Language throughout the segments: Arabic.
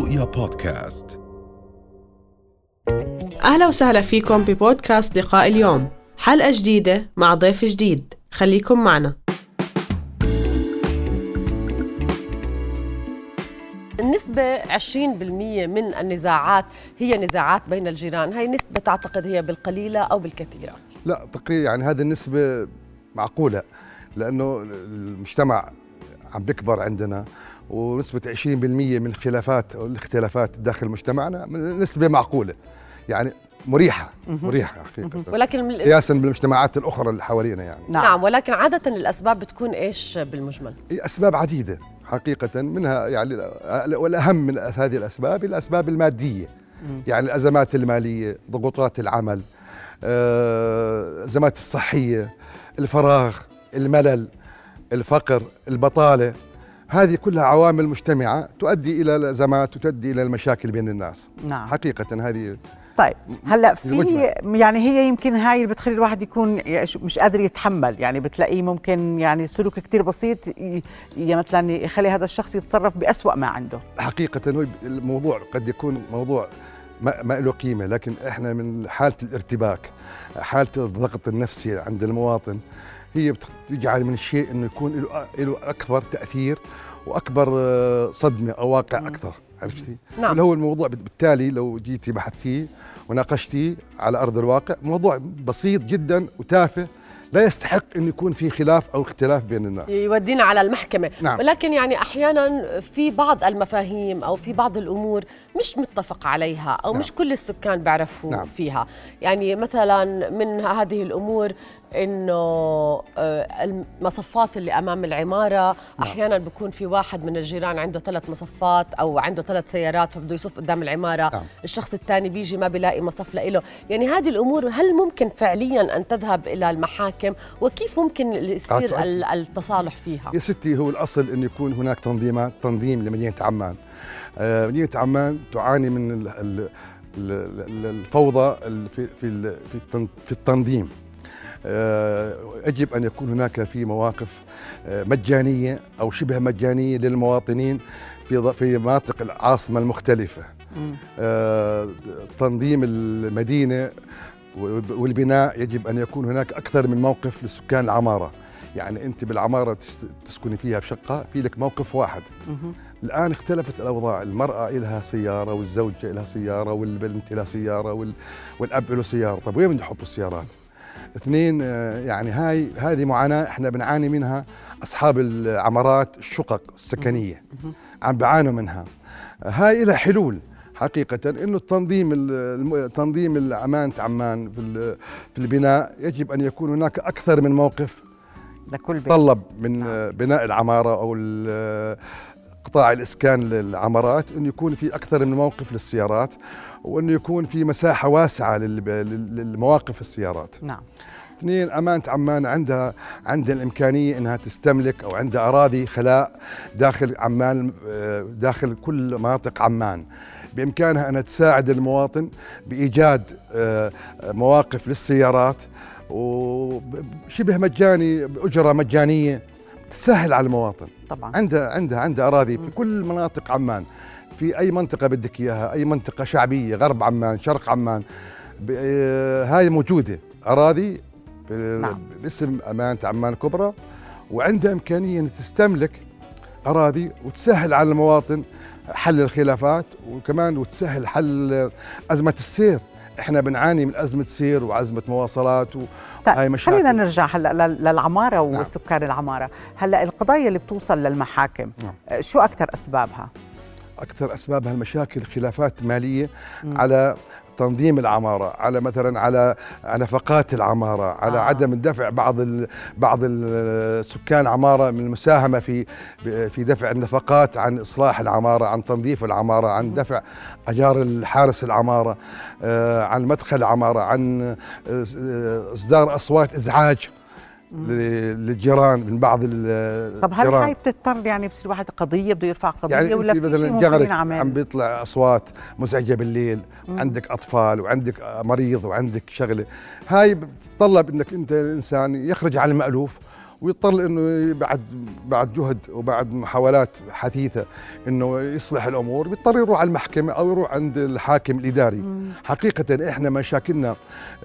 رؤيا بودكاست. أهلا وسهلا فيكم ببودكاست لقاء اليوم. حلقة جديدة مع ضيف جديد. خليكم معنا. النسبة 20% من النزاعات هي نزاعات بين الجيران. هاي نسبة تعتقد هي بالقليلة أو بالكثيرة. لا تقريبا يعني هذه النسبة معقولة لأنه المجتمع عم بيكبر عندنا ونسبة 20% من الخلافات أو الاختلافات داخل مجتمعنا نسبة معقولة. يعني مريحة مريحة حقيقة. ولكن قياسا بالمجتمعات الأخرى اللي حوالينا يعني. نعم. نعم. ولكن عادة الأسباب بتكون إيش بالمجمل؟ أسباب عديدة حقيقة. منها يعني والأهم من هذه الأسباب الأسباب المادية. يعني الأزمات المالية ضغوطات العمل آه، الأزمات الصحية الفراغ الملل الفقر البطالة. هذه كلها عوامل مجتمعة تؤدي إلى الأزمات وتؤدي إلى المشاكل بين الناس. نعم. حقيقة هذه طيب هلا في يعني هي يمكن هاي اللي بتخلي الواحد يكون مش قادر يتحمل. يعني بتلاقيه ممكن يعني سلوك كتير بسيط مثلا يخلي هذا الشخص يتصرف بأسوأ ما عنده. حقيقة الموضوع قد يكون موضوع ما, ما له قيمة لكن إحنا من حالة الارتباك حالة الضغط النفسي عند المواطن هي بتجعل من الشيء إنه يكون له أكبر تأثير وأكبر آه، صدمة أو واقع أكثر عرفتي؟ نعم اللي هو الموضوع بالتالي لو جيتي بحثتيه وناقشتيه على أرض الواقع موضوع بسيط جدا وتافه لا يستحق أن يكون في خلاف أو اختلاف بين الناس يودينا على المحكمة نعم. ولكن يعني أحيانا في بعض المفاهيم أو في بعض الأمور مش متفق عليها أو نعم. مش كل السكان بيعرفوا نعم. فيها يعني مثلا من هذه الأمور إنه آه، المصفات اللي أمام العمارة نعم. أحيانا بيكون في واحد من الجيران عنده ثلاث مصفات أو عنده ثلاث سيارات فبده يصف قدام العمارة. نعم. الشخص الثاني بيجي ما بيلاقي مصف له يعني هذه الأمور هل ممكن فعليا أن تذهب إلى المحاكم؟ وكيف ممكن يصير التصالح فيها؟ يا ستي هو الأصل انه يكون هناك تنظيمات تنظيم لمدينة عمان. آه، مدينة عمان تعاني من الفوضى في في التنظيم. آه، يجب أن يكون هناك في مواقف آه، مجانية أو شبه مجانية للمواطنين في في مناطق العاصمة المختلفة. آه، تنظيم المدينة والبناء يجب أن يكون هناك أكثر من موقف لسكان العمارة. يعني أنت بالعمارة تسكني فيها بشقة في لك موقف واحد. الآن اختلفت الأوضاع. المرأة لها سيارة والزوجه لها سيارة والبنت لها سيارة والأب له سيارة. طيب وين بدنا نحط السيارات؟ اثنين آه، يعني هاي هذه معاناة إحنا بنعاني منها أصحاب العمارات الشقق السكنية. عم بيعانوا منها. هاي لها حلول حقيقة إنه التنظيم تنظيم الأمانة عمان في البناء يجب أن يكون هناك أكثر من موقف لكل بيت. طلب من نعم. بناء العمارة أو قطاع الإسكان للعمارات انه يكون في أكثر من موقف للسيارات وانه يكون في مساحة واسعة للمواقف السيارات. نعم. اثنين أمانة عمان عندها عندها الإمكانية أنها تستملك أو عندها أراضي خلاء داخل عمان داخل كل مناطق عمان. بإمكانها أن تساعد المواطن بإيجاد آه، مواقف للسيارات وشبه مجاني بأجرة مجانية تسهل على المواطن. طبعا. عندها عندها عندها أراضي في كل مناطق عمان. في أي منطقة بدك إياها أي منطقة شعبية غرب عمان شرق عمان آه، هاي موجودة. أراضي آه، نعم. باسم أمانة عمان كبرى. وعندها إمكانية ان تستملك أراضي وتسهل على المواطن حل الخلافات وكمان وتسهل حل أزمة السير. إحنا بنعاني من أزمة سير وأزمة مواصلات. طيب هاي مشاكل خلينا نرجع هلا للعمارة نعم. وسكان العمارة هلا القضايا اللي بتوصل للمحاكم نعم. شو أكثر أسبابها أكثر أسبابها المشاكل خلافات مالية م. على تنظيم العمارة على مثلا على نفقات العمارة على آه. عدم الدفع بعض ال بعض السكان عمارة من المساهمة في في دفع النفقات عن إصلاح العمارة عن تنظيف العمارة عن دفع أجار الحارس العمارة آه عن مدخل العمارة عن آه، إصدار أصوات إزعاج للجيران من بعض الجيران طب هل هاي بتضطر يعني بصير واحد قضية بده يرفع قضية يعني ولا في مثلا جارك عم بيطلع أصوات مزعجة بالليل مم. عندك أطفال وعندك مريض وعندك شغلة هاي بتطلب إنك أنت الإنسان يخرج عن المألوف ويضطر إنه بعد بعد جهد وبعد محاولات حثيثة إنه يصلح الأمور بيضطر يروح على المحكمة أو يروح عند الحاكم الإداري مم. حقيقة إحنا مشاكلنا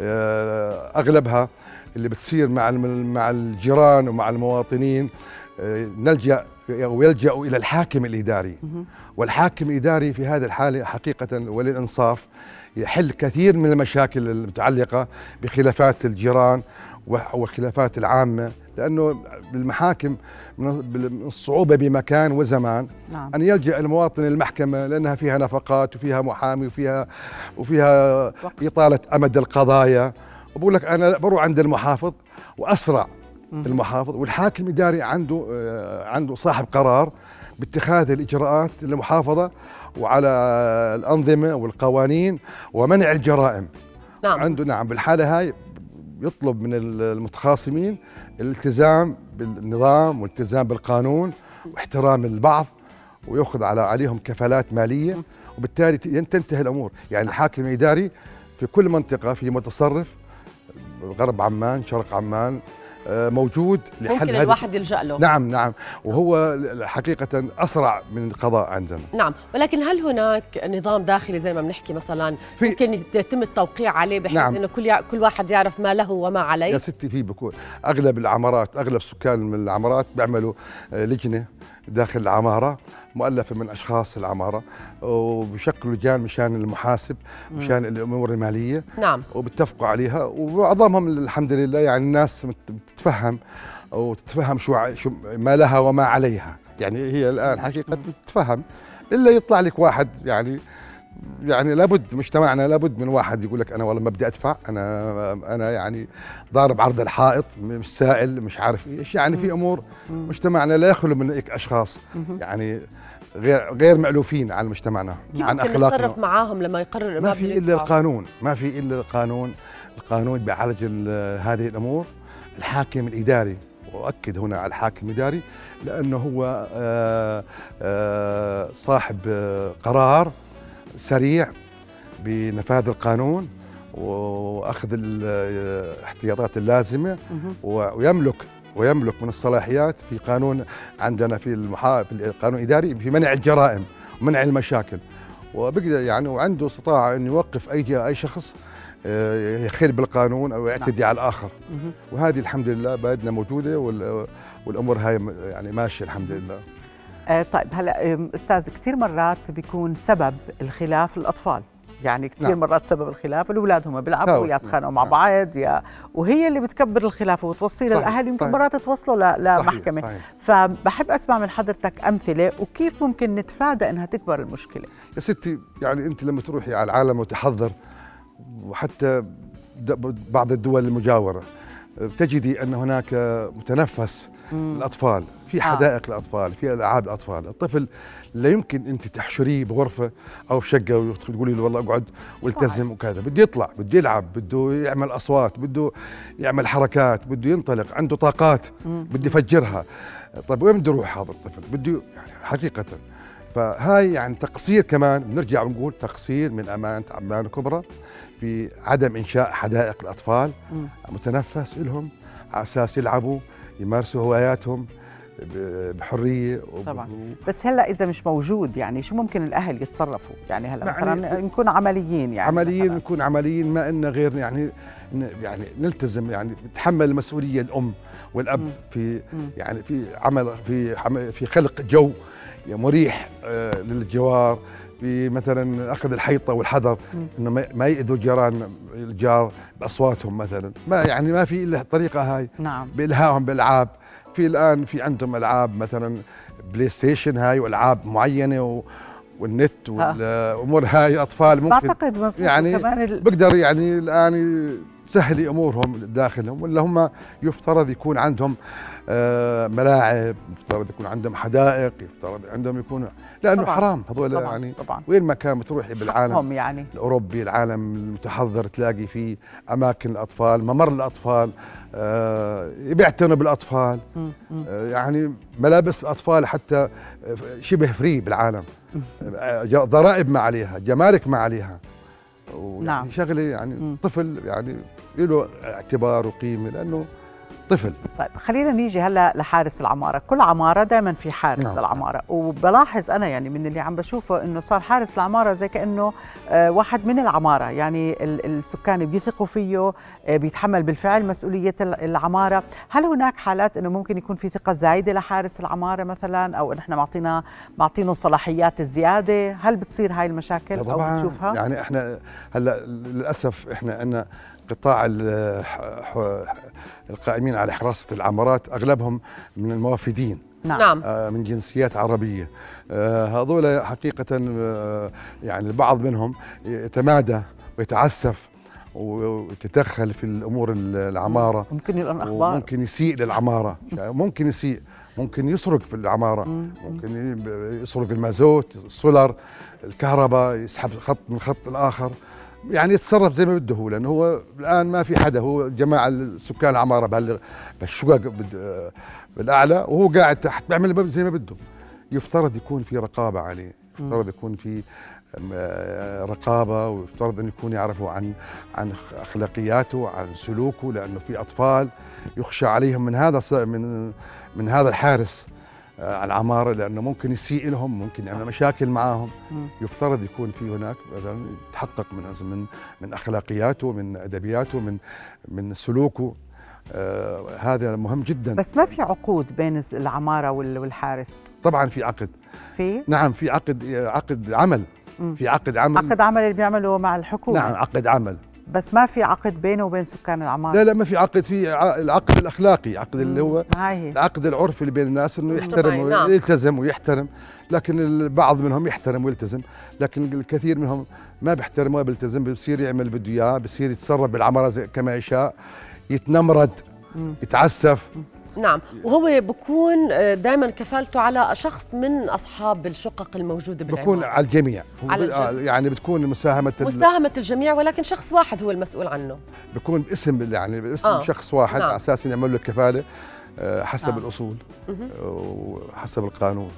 آه، أغلبها اللي بتصير مع مع الجيران ومع المواطنين آه، نلجأ أو يلجأ إلى الحاكم الإداري والحاكم الإداري في هذه الحالة حقيقة وللإنصاف يحل كثير من المشاكل المتعلقة بخلافات الجيران والخلافات العامة لأنه بالمحاكم من الصعوبة بمكان وزمان نعم. أن يلجأ المواطن للمحكمه لأنها فيها نفقات وفيها محامي وفيها وفيها وقت. إطالة أمد القضايا وبقول لك أنا بروح عند المحافظ وأسرع المحافظ والحاكم الاداري عنده آه، عنده صاحب قرار باتخاذ الإجراءات للمحافظة وعلى الأنظمة والقوانين ومنع الجرائم. نعم. عنده نعم بالحالة هاي يطلب من المتخاصمين الالتزام بالنظام والالتزام بالقانون واحترام البعض ويأخذ على عليهم كفالات مالية وبالتالي تنتهي الأمور. يعني الحاكم الإداري في كل منطقة في متصرف غرب عمان شرق عمان آه، موجود لحل ممكن الواحد يلجأ له. نعم نعم. وهو حقيقة أسرع من القضاء عندنا. نعم. ولكن هل هناك نظام داخلي زي ما بنحكي مثلا؟ في ممكن يتم التوقيع عليه بحيث نعم. إنه كل كل واحد يعرف ما له وما عليه؟ يا ستي في بكون. أغلب العمارات أغلب سكان من العمارات بيعملوا آه، لجنة. داخل العمارة مؤلفة من أشخاص العمارة وبشكلوا لجان مشان المحاسب مشان الأمور المالية. نعم. وبتفقوا عليها ومعظمهم الحمد لله يعني الناس بتتفهم وتتفهم شو شو ما لها وما عليها. يعني هي الآن حقيقة بتتفهم. إلا يطلع لك واحد يعني يعني لابد مجتمعنا لابد من واحد يقول لك أنا والله ما بدي أدفع أنا أنا يعني ضارب عرض الحائط مش سائل مش عارف إيش يعني في أمور مجتمعنا لا يخلو من هيك أشخاص يعني غير غير مألوفين عن مجتمعنا عن أخلاقنا. نتصرف معاهم لما يقرر ما في إلا القانون ما في إلا القانون القانون بيعالج هذه الأمور. الحاكم الإداري وأؤكد هنا على الحاكم الإداري لأنه هو آآ آه، آآ آه، صاحب قرار سريع بنفاذ القانون وأخذ الاحتياطات اللازمة ويملك ويملك من الصلاحيات في قانون عندنا في المحا... في القانون الإداري في منع الجرائم ومنع المشاكل. وبقدر يعني وعنده استطاعه انه يوقف اي أي شخص آه، يخل بالقانون أو يعتدي نعم. على الآخر. وهذه الحمد لله بلدنا موجودة والأمور هاي يعني ماشية الحمد لله. آه طيب هلا أستاذ كثير مرات بيكون سبب الخلاف الأطفال يعني كثير نعم. مرات سبب الخلاف الاولاد هم بيلعبوا يا يتخانقوا مع نعم. بعض يا وهي اللي بتكبر الخلاف وتوصي للاهل يمكن مرات توصلوا لمحكمة صحيح. صحيح. فبحب أسمع من حضرتك أمثلة وكيف ممكن نتفادى إنها تكبر المشكلة يا ستي يعني أنت لما تروحي على العالم وتحضر وحتى بعض الدول المجاورة تجدي أن هناك متنفس الأطفال في آه. حدائق. الأطفال في ألعاب الأطفال الطفل لا يمكن أنت تحشريه بغرفة أو في شقة وتقولي له والله أقعد والتزم وكذا. بده يطلع بده يلعب بده يعمل أصوات بده يعمل حركات بده ينطلق عنده طاقات بده يفجرها. طيب وين بده يروح هذا الطفل؟ بده يعني حقيقة. فهاي يعني تقصير كمان بنرجع ونقول تقصير من أمانة عمان الكبرى في عدم إنشاء حدائق الأطفال. متنفس لهم على أساس يلعبوا يمارسوا هواياتهم بحرية طبعا بس هلأ إذا مش موجود يعني شو ممكن الأهل يتصرفوا يعني هلأ يعني مثلا نكون عمليين يعني عمليين نكون عمليين ما إن غير يعني يعني نلتزم يعني نتحمل المسؤوليه الأم والأب م. في م. يعني في عمل في في خلق جو مريح آه، للجوار في مثلا أخذ الحيطة والحذر إنه ما يأذوا جيران الجار بأصواتهم مثلا. ما يعني ما في إلا الطريقة هاي. نعم. بالهائهم بالألعاب. في الآن في عندهم ألعاب مثلا PlayStation هاي وألعاب معينة و والنت والامور هاي أطفال ممكن بعتقد يعني بقدر يعني الآن تسهلي امورهم داخلهم ولا هم يفترض يكون عندهم آه، ملاعب يفترض يكون عندهم حدائق يفترض عندهم يكون لأنه طبعًا حرام هذول يعني طبعًا. وين ما كان بتروحي بالعالم يعني. الأوروبي العالم المتحضر تلاقي فيه أماكن الأطفال ممر الأطفال آه بيعتنوا بالأطفال. آه يعني ملابس أطفال حتى شبه فري بالعالم. ضرائب ما عليها جمارك ما عليها. نعم. شغلة يعني مم. طفل يعني له اعتبار وقيمه لأنه طفل. طيب خلينا نيجي هلأ لحارس العمارة. كل عمارة دائما في حارس نعم. للعمارة. وبلاحظ أنا يعني من اللي عم بشوفه إنه صار حارس العمارة زي كأنه آه واحد من العمارة. يعني السكان بيثقوا فيه آه بيتحمل بالفعل مسؤولية العمارة. هل هناك حالات إنه ممكن يكون في ثقة زايدة لحارس العمارة مثلا؟ أو نحن معطينا معطينه صلاحيات زياده هل بتصير هاي المشاكل أو بتشوفها؟ يعني إحنا هلأ للأسف إحنا عندنا قطاع القائمين على حراسة العمارات أغلبهم من الموافدين نعم. نعم. آه، من جنسيات عربية. آه، هذول حقيقة آه، يعني البعض منهم يتمادى ويتعسف ويتدخل في الأمور العمارة. ممكن يلقن أخبار ممكن يسيء للعمارة. ممكن يسيء. ممكن يسرق في العمارة. ممكن يسرق المازوت السولر الكهرباء يسحب خط من الخط الآخر. يعني يتصرف زي ما بده هو لأنه هو الآن ما في حدا هو جماعة سكان العمارة بالشقق بالأعلى وهو قاعد تحت بيعمل زي ما بده. يفترض يكون في رقابة عليه يفترض يكون في رقابة ويفترض أن يكون يعرفوا عن عن أخلاقياته عن سلوكه لأنه في أطفال يخشى عليهم من هذا من من هذا الحارس. آه، العمارة لأنه ممكن يسيء لهم ممكن يعمل مشاكل معهم يفترض يكون في هناك مثلا يتحقق من من من أخلاقياته من أدبياته من من سلوكه. آه هذا مهم جدا. بس ما في عقود بين العمارة والحارس؟ طبعا في عقد. في؟ نعم في عقد عقد عمل. في عقد عمل. عقد عمل اللي بيعمله مع الحكومة. نعم عقد عمل. بس ما في عقد بينه وبين سكان العماره لا لا ما في عقد في العقد الأخلاقي عقد اللي هو هاي. العقد العرفي اللي بين الناس إنه يحترم ويلتزم ويحترم لكن البعض منهم يحترم ويلتزم لكن الكثير منهم ما بيحترم ولا بيلتزم بصير يعمل بده اياه بصير يتصرف بالعمارة كما يشاء يتنمرد يتعسف نعم. وهو بكون آه، دائما كفالته على شخص من أصحاب الشقق الموجودة بالعمارة. بكون على الجميع. على الجميع. يعني بتكون مساهمة مساهمة الجميع ولكن شخص واحد هو المسؤول عنه. بكون باسم يعني باسم آه. شخص واحد نعم. على أساس يعمل له الكفاله آه، حسب آه. الأصول وحسب القانون.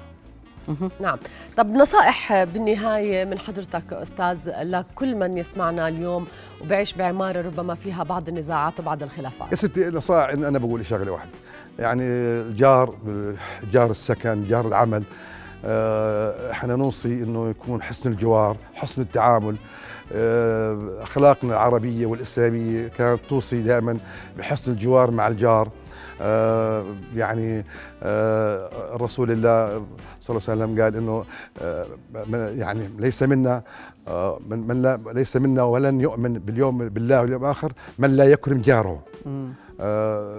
نعم. طب نصائح بالنهاية من حضرتك أستاذ لكل من يسمعنا اليوم وبعيش بعمارة ربما فيها بعض النزاعات وبعض الخلافات. يا ستي نصائح إن أنا بقول شغلة واحدة. يعني الجار جار السكن جار العمل. آه، إحنا نوصي إنه يكون حسن الجوار حسن التعامل. آه، أخلاقنا العربية والإسلامية كانت توصي دائما بحسن الجوار مع الجار. آه، يعني رسول الله صلى الله عليه وسلم قال إنه يعني ليس منا من, من لا ليس منا ولن يؤمن باليوم بالله واليوم الآخر من لا يكرم جاره.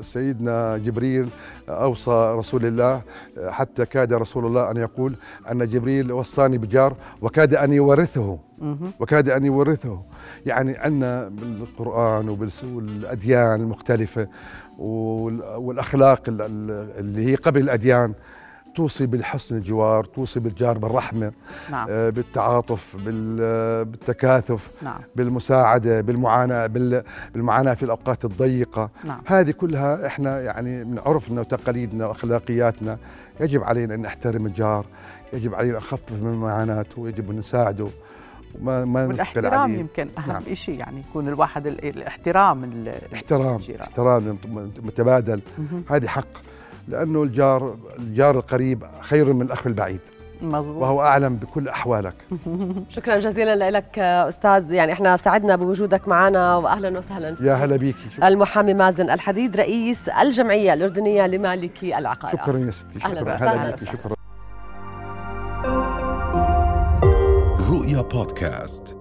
سيدنا جبريل أوصى رسول الله حتى كاد رسول الله أن يقول أن جبريل وصاني بجار وكاد أن يورثه. وكاد أن يورثه. يعني أن بالقرآن وبالأديان المختلفة والأخلاق اللي هي قبل الأديان. توصي بالحسن الجوار توصي بالجار بالرحمة نعم. آه، بالتعاطف بالتكاثف نعم. بالمساعدة بالمعاناة بالمعاناة في الأوقات الضيقة نعم. هذه كلها إحنا يعني من عرفنا وتقاليدنا وأخلاقياتنا يجب علينا أن نحترم الجار يجب علينا نخفف من معاناته ويجب أن نساعده وما ما والاحترام يمكن أهم نعم. شيء يعني يكون الواحد الاحترام الاحترام احترام متبادل هذه حق لأنه الجار الجار القريب خير من الأخ البعيد. مزبوط. وهو أعلم بكل أحوالك. شكرا جزيلا لك أستاذ. يعني إحنا سعدنا بوجودك معنا وأهلا وسهلا. يا هلا بيكي المحامي مازن الحديد رئيس الجمعية الأردنية لمالكي العقار شكرا يا ستي شكرا. هلا بيكي شكرا. رؤيا بودكاست.